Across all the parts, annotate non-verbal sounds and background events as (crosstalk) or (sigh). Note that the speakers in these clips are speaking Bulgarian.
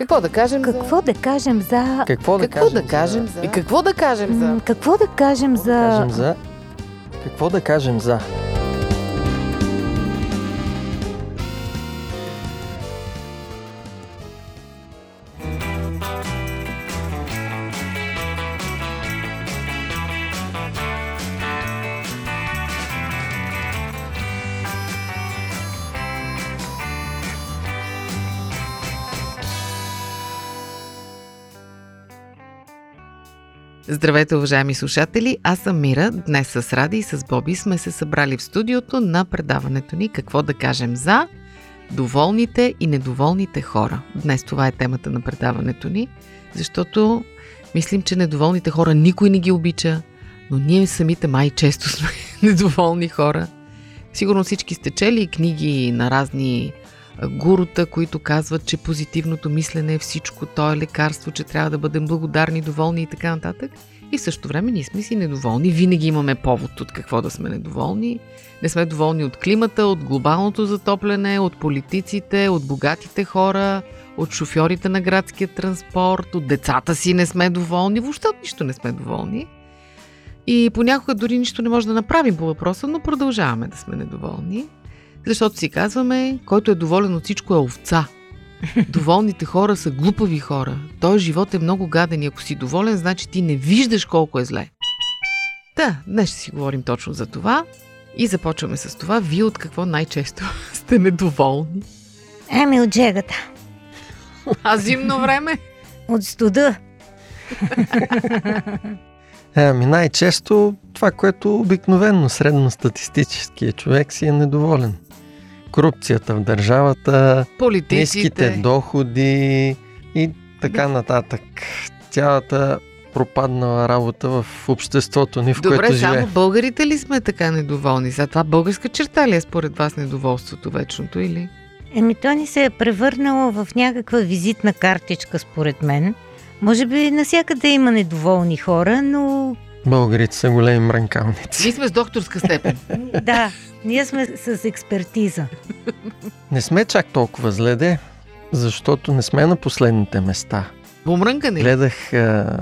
Какво да кажем Какво за... да кажем за... Какво да Какво да кажем кажем за... за... И какво да кажем за... Какво да кажем Какво да за... кажем за... Какво да кажем за... Здравейте, уважаеми слушатели! Аз съм Мира. Днес с Ради и с Боби сме се събрали в студиото на предаването ни Какво да кажем за доволните и недоволните хора. Днес това е темата на предаването ни, защото мислим, че недоволните хора никой не ги обича, но ние самите май често сме (laughs) недоволни хора. Сигурно всички сте чели книги на разни гурута, които казват, че позитивното мислене е всичко, то е лекарство, че трябва да бъдем благодарни, доволни и така нататък. И в същото време ние сме си недоволни. Винаги имаме повод от какво да сме недоволни. Не сме доволни от климата, от глобалното затопляне, от политиците, от богатите хора, от шофьорите на градския транспорт, от децата си не сме доволни. Въобще от нищо не сме доволни. И понякога дори нищо не може да направим по въпроса, но продължаваме да сме недоволни. Защото си казваме, който е доволен от всичко е овца. (laughs) Доволните хора са глупави хора. Той живот е много гаден и ако си доволен, значи ти не виждаш колко е зле. Да, днес ще си говорим точно за това. И започваме с това. Вие от какво най-често (laughs) сте недоволни? Ами от джегата. А зимно време? От студа. Е, (laughs) Ами най-често това, което обикновенно средностатистическия човек си е недоволен. Корупцията в държавата, Политиците. ниските доходи и така нататък. Цялата пропаднала работа в обществото ни, в Добре, което само живее. българите ли сме така недоволни? За това българска черта ли е според вас недоволството вечното или? Еми то ни се е превърнало в някаква визитна картичка, според мен. Може би насякъде има недоволни хора, но Българите са големи мранкалници. Ние сме с докторска степен. (laughs) да, ние сме с експертиза. Не сме чак толкова зле, де, защото не сме на последните места. Помрънкане. Гледах а,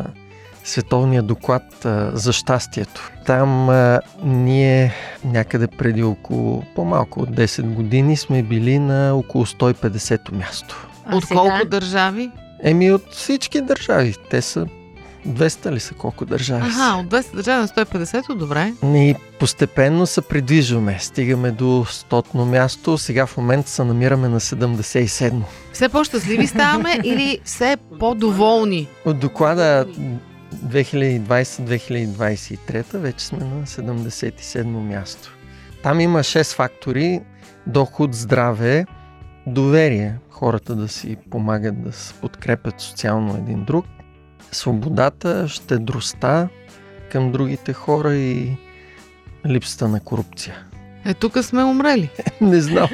световния доклад а, за щастието. Там а, ние някъде преди около по-малко от 10 години сме били на около 150-то място. А От сега? колко държави? Еми от всички държави. Те са 200 ли са колко държави Аха, са? от 200 държави на 150, добре. И постепенно се придвижваме. Стигаме до 100-но място. Сега в момента се намираме на 77-мо. Все по-щастливи ставаме или все по-доволни? От доклада 2020-2023 вече сме на 77-мо място. Там има 6 фактори. Доход, здраве, доверие. Хората да си помагат да се подкрепят социално един друг. Свободата, щедростта към другите хора и липсата на корупция. Е, тук сме умрели. (laughs) Не знам.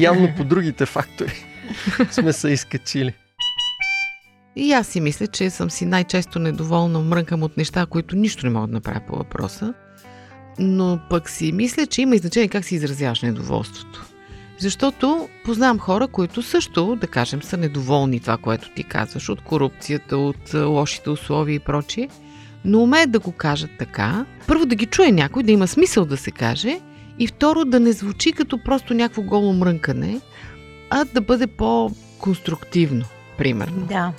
Явно по другите фактори (laughs) сме се изкачили. И аз си мисля, че съм си най-често недоволна, мрънкам от неща, които нищо не мога да направя по въпроса. Но пък си мисля, че има и значение как си изразяваш недоволството. Защото познавам хора, които също, да кажем, са недоволни това, което ти казваш, от корупцията, от а, лошите условия и прочие, но умеят да го кажат така. Първо да ги чуе някой, да има смисъл да се каже, и второ да не звучи като просто някакво голо мрънкане, а да бъде по-конструктивно, примерно. Да.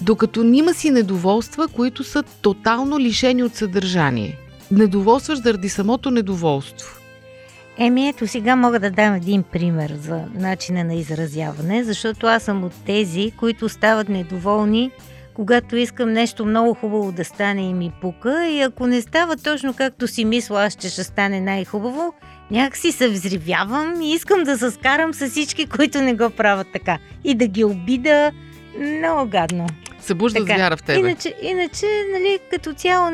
Докато нима си недоволства, които са тотално лишени от съдържание. Недоволстваш заради самото недоволство. Еми ето сега мога да дам един пример за начина на изразяване, защото аз съм от тези, които стават недоволни, когато искам нещо много хубаво да стане и ми пука и ако не става точно както си мисля аз, че ще стане най-хубаво, някакси се взривявам и искам да се скарам с всички, които не го правят така. И да ги обида много гадно. Събужда звяра в тебе. Иначе, иначе нали, като цяло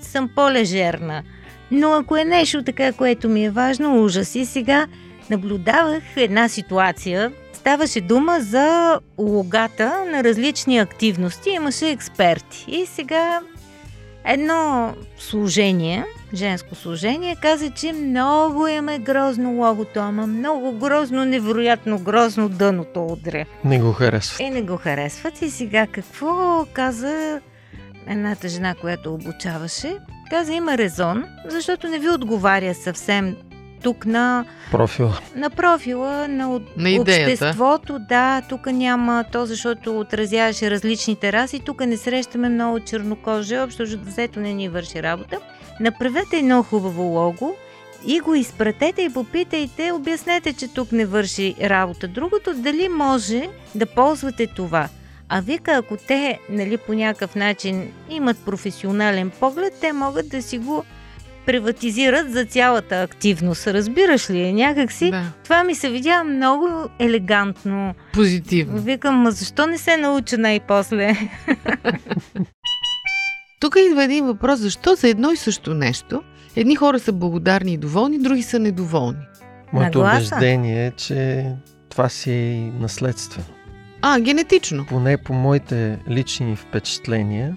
съм по-лежерна. Но ако е нещо така, което ми е важно, ужас. И сега наблюдавах една ситуация. Ставаше дума за логата на различни активности. Имаше експерти. И сега едно служение женско служение, каза, че много им е грозно логото, ама много грозно, невероятно грозно дъното удря. Не го харесват. И не го харесват. И сега какво каза едната жена, която обучаваше? Каза, има резон, защото не ви отговаря съвсем тук на профила. На профила, на, на идеята. обществото, да, тук няма то, защото отразяваше различните раси, тук не срещаме много чернокожи, общо взето не ни върши работа. Направете едно хубаво лого и го изпратете и попитайте, обяснете, че тук не върши работа. Другото, дали може да ползвате това. А вика, ако те нали, по някакъв начин имат професионален поглед, те могат да си го приватизират за цялата активност. Разбираш ли? Някакси да. това ми се видя много елегантно. Позитивно. Викам, защо не се науча най-после? (laughs) Тук идва един въпрос, защо за едно и също нещо едни хора са благодарни и доволни, други са недоволни. Моето убеждение е, че това си е наследствено. А, генетично. Поне по моите лични впечатления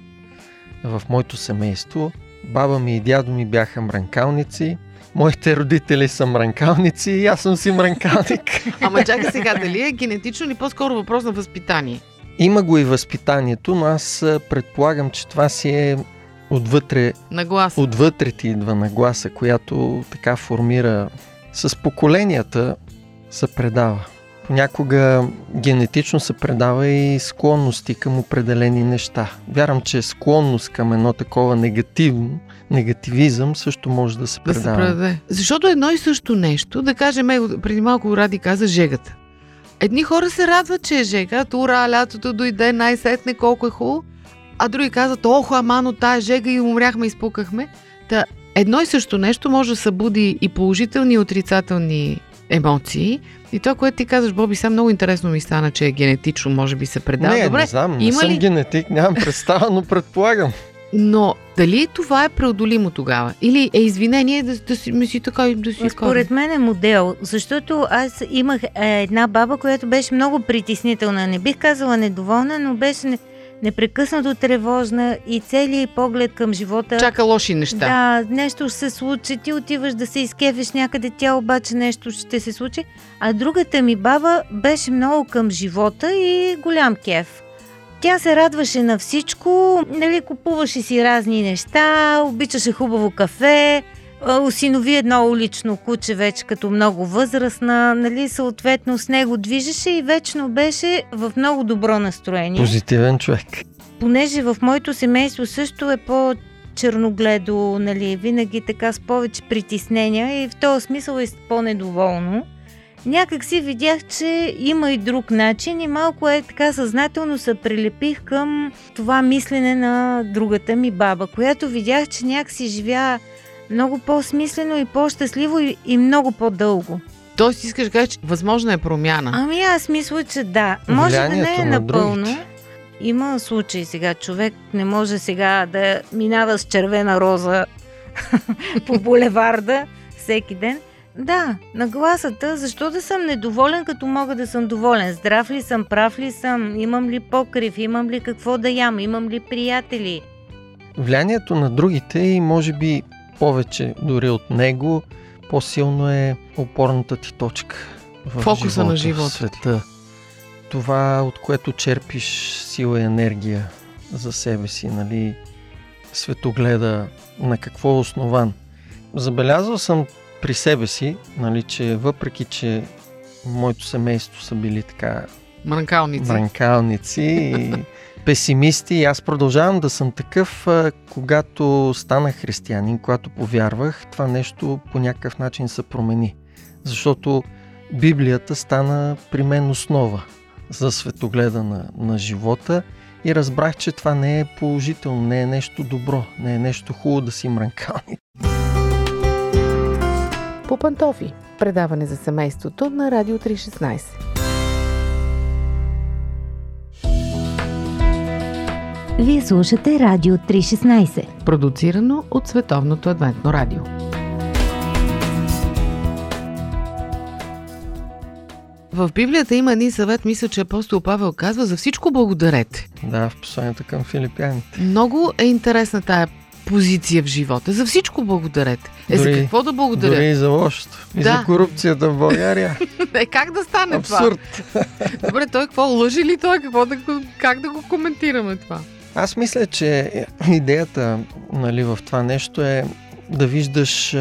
в моето семейство, баба ми и дядо ми бяха мранкалници, моите родители са мранкалници и аз съм си мранкалник. (laughs) Ама чакай сега, дали е генетично или по-скоро въпрос на възпитание? Има го и възпитанието, но аз предполагам, че това си е отвътре. Нагласа. Отвътре ти идва нагласа, която така формира с поколенията се предава. Понякога генетично се предава и склонности към определени неща. Вярвам, че склонност към едно такова негативно, негативизъм също може да се предава. Да се предаде. Защото едно и също нещо, да кажем, преди малко Ради каза жегата. Едни хора се радват, че е жега. Ура, лятото дойде, най-сетне колко е хубаво. А други казват, охо, амано, тая жега и умряхме, изпукахме. Та, едно и също нещо може да събуди и положителни и отрицателни емоции. И това, което ти казваш, Боби, сега много интересно ми стана, че е генетично, може би се предава. Не, Добре, не знам, не съм ли... генетик, нямам представа, но предполагам. Но дали това е преодолимо тогава? Или е извинение да, да си мисли така и да си Според мен е модел, защото аз имах е, една баба, която беше много притеснителна. Не бих казала недоволна, но беше непрекъснато тревожна и целият поглед към живота. Чака лоши неща. Да, нещо ще се случи, ти отиваш да се изкефиш някъде, тя обаче нещо ще се случи. А другата ми баба беше много към живота и голям кеф. Тя се радваше на всичко, нали, купуваше си разни неща, обичаше хубаво кафе, осинови едно улично куче вече като много възрастна, нали, съответно с него движеше и вечно беше в много добро настроение. Позитивен човек. Понеже в моето семейство също е по черногледо, нали, винаги така с повече притеснения и в този смисъл е по-недоволно. Някак си видях, че има и друг начин и малко е така съзнателно се прилепих към това мислене на другата ми баба, която видях, че някакси живя много по-смислено и по-щастливо и, и много по-дълго. Тоест искаш да кажеш, че възможна е промяна? Ами аз мисля, че да. Може да не е напълно. Другите. Има случаи сега. Човек не може сега да минава с червена роза (laughs) по булеварда всеки ден. Да, на гласата, защо да съм недоволен, като мога да съм доволен? Здрав ли съм, прав ли съм, имам ли покрив, имам ли какво да ям, имам ли приятели? Влиянието на другите и може би повече дори от него, по-силно е опорната ти точка. В Фокуса живота, на живота. В света. Това, от което черпиш сила и енергия за себе си, нали? Светогледа, на какво е основан. Забелязал съм при себе си, нали, че въпреки, че моето семейство са били така мранкалници, мранкалници и (laughs) песимисти. И аз продължавам да съм такъв, когато станах християнин, когато повярвах, това нещо по някакъв начин се промени. Защото Библията стана при мен основа за светогледа на, на живота и разбрах, че това не е положително, не е нещо добро, не е нещо хубаво да си мранкални. По пантофи. Предаване за семейството на Радио 316. Вие слушате Радио 316. Продуцирано от Световното адвентно радио. В Библията има един съвет, мисля, че апостол Павел казва, за всичко благодарете. Да, в посланието към филипяните. Много е интересна тая позиция в живота. За всичко благодарете. Е, Дори- за какво да благодаря? Дори и за лошото. И Да. за корупцията в България. (laughs) Е, как да стане това? Абсурд. Добре, той какво лъжи ли той? Какво да, как да го коментираме това? Аз мисля, че идеята нали, в това нещо е да виждаш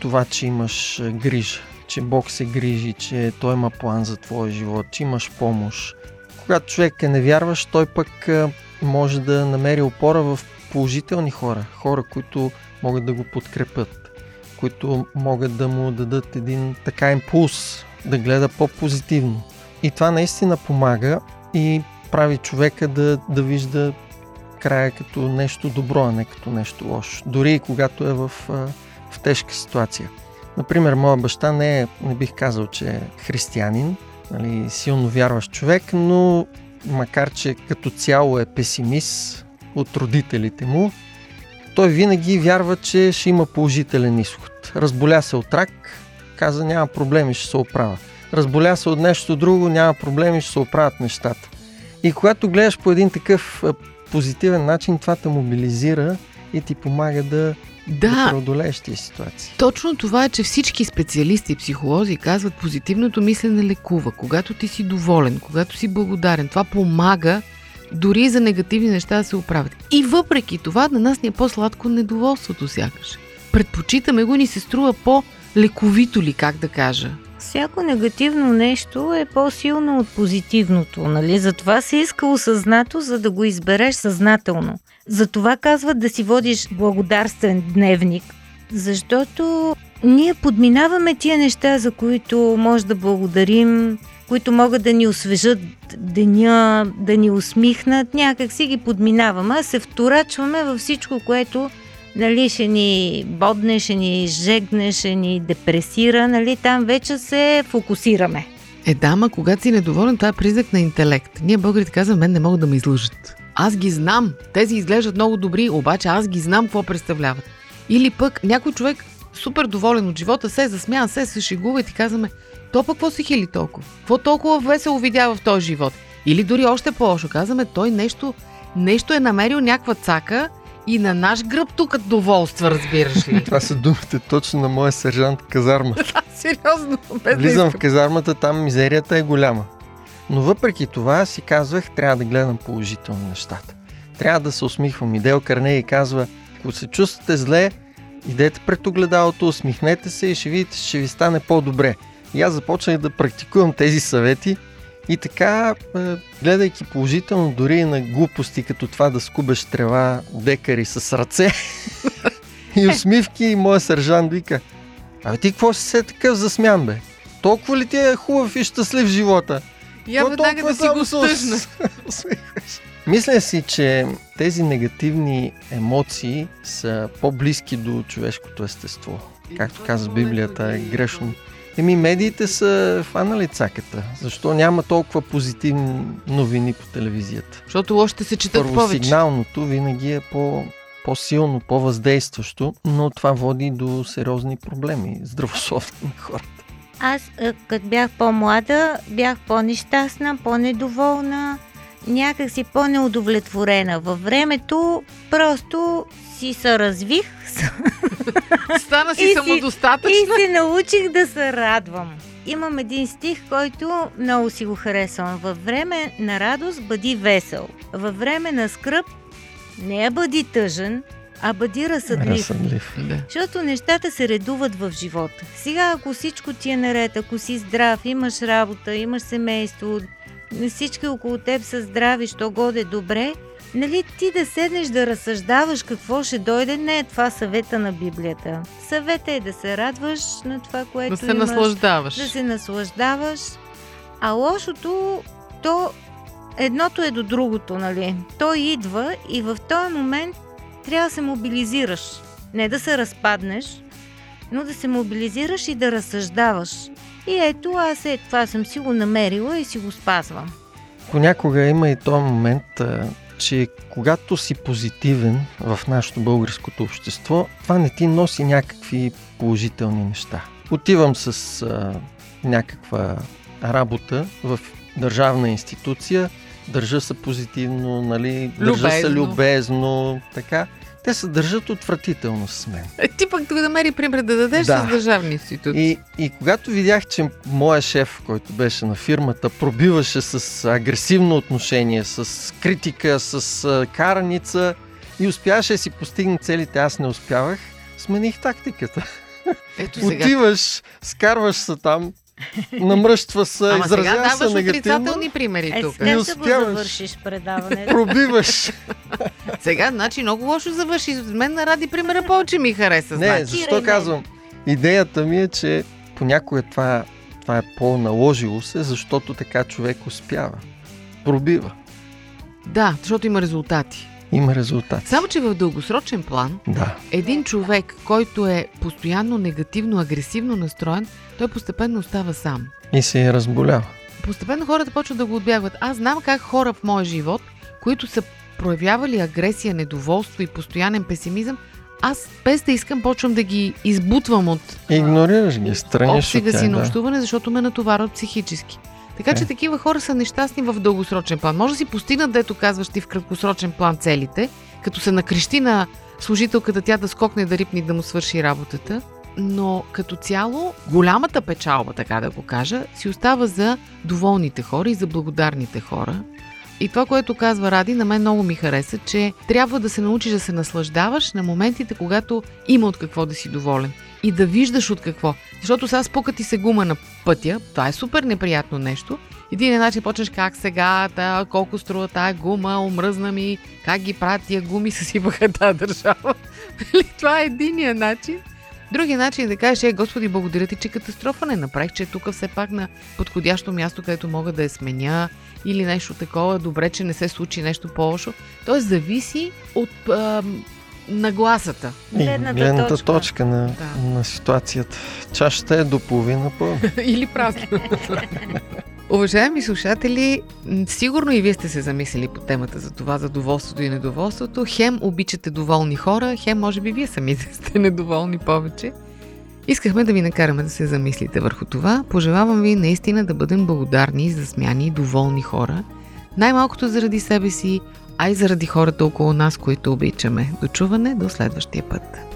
това, че имаш грижа, че Бог се грижи, че Той има план за твоя живот, че имаш помощ. Когато човек е невярващ, той пък може да намери опора в положителни хора, хора, които могат да го подкрепят, които могат да му дадат един така импулс да гледа по-позитивно. И това наистина помага и прави човека да, да вижда края като нещо добро, а не като нещо лошо. Дори и когато е в, в тежка ситуация. Например, моя баща не, е, не бих казал, че е християнин, нали, силно вярващ човек, но макар, че като цяло е песимист от родителите му, той винаги вярва, че ще има положителен изход. Разболя се от рак, каза няма проблеми, ще се оправя. Разболя се от нещо друго, няма проблеми, ще се оправят нещата. И когато гледаш по един такъв позитивен начин, това те мобилизира и ти помага да, да Да, преодолееш тези ситуации. точно това е, че всички специалисти и психолози казват, позитивното мислене лекува. Когато ти си доволен, когато си благодарен, това помага дори за негативни неща да се оправят. И въпреки това, на нас ни е по-сладко недоволството сякаш. Предпочитаме го и ни се струва по-лековито ли, как да кажа. Всяко негативно нещо е по-силно от позитивното, нали? Затова се иска осъзнато, за да го избереш съзнателно. Затова казват да си водиш благодарствен дневник, защото ние подминаваме тия неща, за които може да благодарим, които могат да ни освежат деня, да ни усмихнат, някак си ги подминаваме, а се вторачваме във всичко, което нали, ще ни бодне, ще ни жегне, ще ни депресира, нали, там вече се фокусираме. Е, да, ма когато си недоволен, това е признак на интелект. Ние българите казваме, мен не могат да ме излъжат. Аз ги знам. Тези изглеждат много добри, обаче аз ги знам какво представляват. Или пък някой човек супер доволен от живота, се засмява, се се шегува и ти казваме, то пък какво се хили толкова? Какво толкова весело видя в този живот? Или дори още по-лошо, казваме, той нещо, нещо е намерил някаква цака и на наш гръб тук доволства, разбираш ли? Това са думите точно на моя сержант казарма. (laughs) Сериозно, без да Влизам в казармата, там мизерията е голяма. Но въпреки това си казвах, трябва да гледам положително нещата. Трябва да се усмихвам. И Дел Карнеги казва, ако се чувствате зле, идете пред огледалото, усмихнете се и ще видите, че ви стане по-добре. И аз започнах да практикувам тези съвети и така, гледайки положително дори и на глупости, като това да скубеш трева декари с ръце (laughs) и усмивки, и моя сержант вика, Абе ти какво си се такъв засмян, бе? Толкова ли ти е хубав и щастлив живота? Я веднага толкова да си го стъжна. (laughs) Мисля си, че тези негативни емоции са по-близки до човешкото естество. Както казва Библията, е грешно. Еми, медиите са фанали цаката. Защо няма толкова позитивни новини по телевизията? Защото лошите се четат повече. Първосигналното винаги е по, по-силно, по-въздействащо, но това води до сериозни проблеми, здравословни (laughs) на хората. Аз, е, като бях по-млада, бях по-нещастна, по-недоволна, някак си по-неудовлетворена. Във времето просто си се развих Стана си самодостатъчна. и се научих да се радвам. Имам един стих, който много си го харесвам. Във време на радост бъди весел. Във време на скръп не я бъди тъжен, а бъди разсъдлив. Разсъдлив. Да. Защото нещата се редуват в живота. Сега, ако всичко ти е наред, ако си здрав, имаш работа, имаш семейство, всички около теб са здрави, що годе добре, нали ти да седнеш да разсъждаваш какво ще дойде, не е това съвета на Библията. Съвета е да се радваш на това, което Да се имаш, наслаждаваш. да се наслаждаваш, а лошото, то едното е до другото, нали? Той идва и в този момент трябва да се мобилизираш. Не да се разпаднеш, но да се мобилизираш и да разсъждаваш. И ето, аз е това съм си го намерила и си го спазвам. Понякога има и този момент, а, че когато си позитивен в нашето българското общество, това не ти носи някакви положителни неща. Отивам с а, някаква работа в държавна институция, държа се позитивно, нали, държа се Любезно. любезно, така. Те се държат отвратително с мен. Е, ти пък да намери пример да дадеш Да. с държавни институти. И, и когато видях, че моя шеф, който беше на фирмата, пробиваше с агресивно отношение, с критика, с караница и успяваше да си постигне целите, аз не успявах, смених тактиката. Ето (laughs) сега. Отиваш, скарваш се там, намръщва се, Ама сега изразява се даваш негативно, отрицателни примери Е, тук. сега Не ще го успяваш. завършиш предаването. пробиваш. Сега, значи, много лошо завърши. С мен на ради примера повече ми хареса. Не, значи. защо Цитирай казвам? Идеята ми е, че понякога това, това е по-наложило се, защото така човек успява. Пробива. Да, защото има резултати. Има резултат. Само, че в дългосрочен план, Да. един човек, който е постоянно негативно, агресивно настроен, той постепенно остава сам. И се е разболява. Постепенно хората почват да го отбягват. Аз знам как хора в моя живот, които са проявявали агресия, недоволство и постоянен песимизъм, аз без да искам почвам да ги избутвам от Игнорираш ги, страниш от тях. си на Да. общуване, защото ме натоварват психически. Така че Е. такива хора са нещастни в дългосрочен план. Може да си постигнат, дето казваш ти в краткосрочен план целите, като се накрещи на служителката тя да скокне, да рипне, да му свърши работата, но като цяло голямата печалба, така да го кажа, си остава за доволните хора и за благодарните хора. И това, което казва Ради, на мен много ми хареса, че трябва да се научиш да се наслаждаваш на моментите, когато има от какво да си доволен. И да виждаш от какво. Защото сега спука ти се гума на пътя, това е супер неприятно нещо. Един начин почнеш как сега, та, колко струва тая гума, омръзна ми, как ги правят тия гуми, (laughs) съсипаха тази държава. Нали, това е единия начин. Другия начин е да кажеш, е, Господи, благодаря ти, че катастрофа не направих, че е тук все пак на подходящо място, където мога да я сменя или нещо такова, добре, че не се случи нещо по-лошо. Тоест, зависи от ам, нагласата. И Гледната гледната точка. точка, на, Да. на ситуацията. Чашата е до половина пълна. (laughs) Или празно. Уважаеми слушатели, сигурно и вие сте се замислили по темата за това, за доволството и недоволството. Хем обичате доволни хора, хем може би вие самите (laughs) сте недоволни повече. Искахме да ви накараме да се замислите върху това. Пожелавам ви наистина да бъдем благодарни за смяни и доволни хора. Най-малкото заради себе си, а и заради хората около нас, които обичаме. До чуване, до следващия път.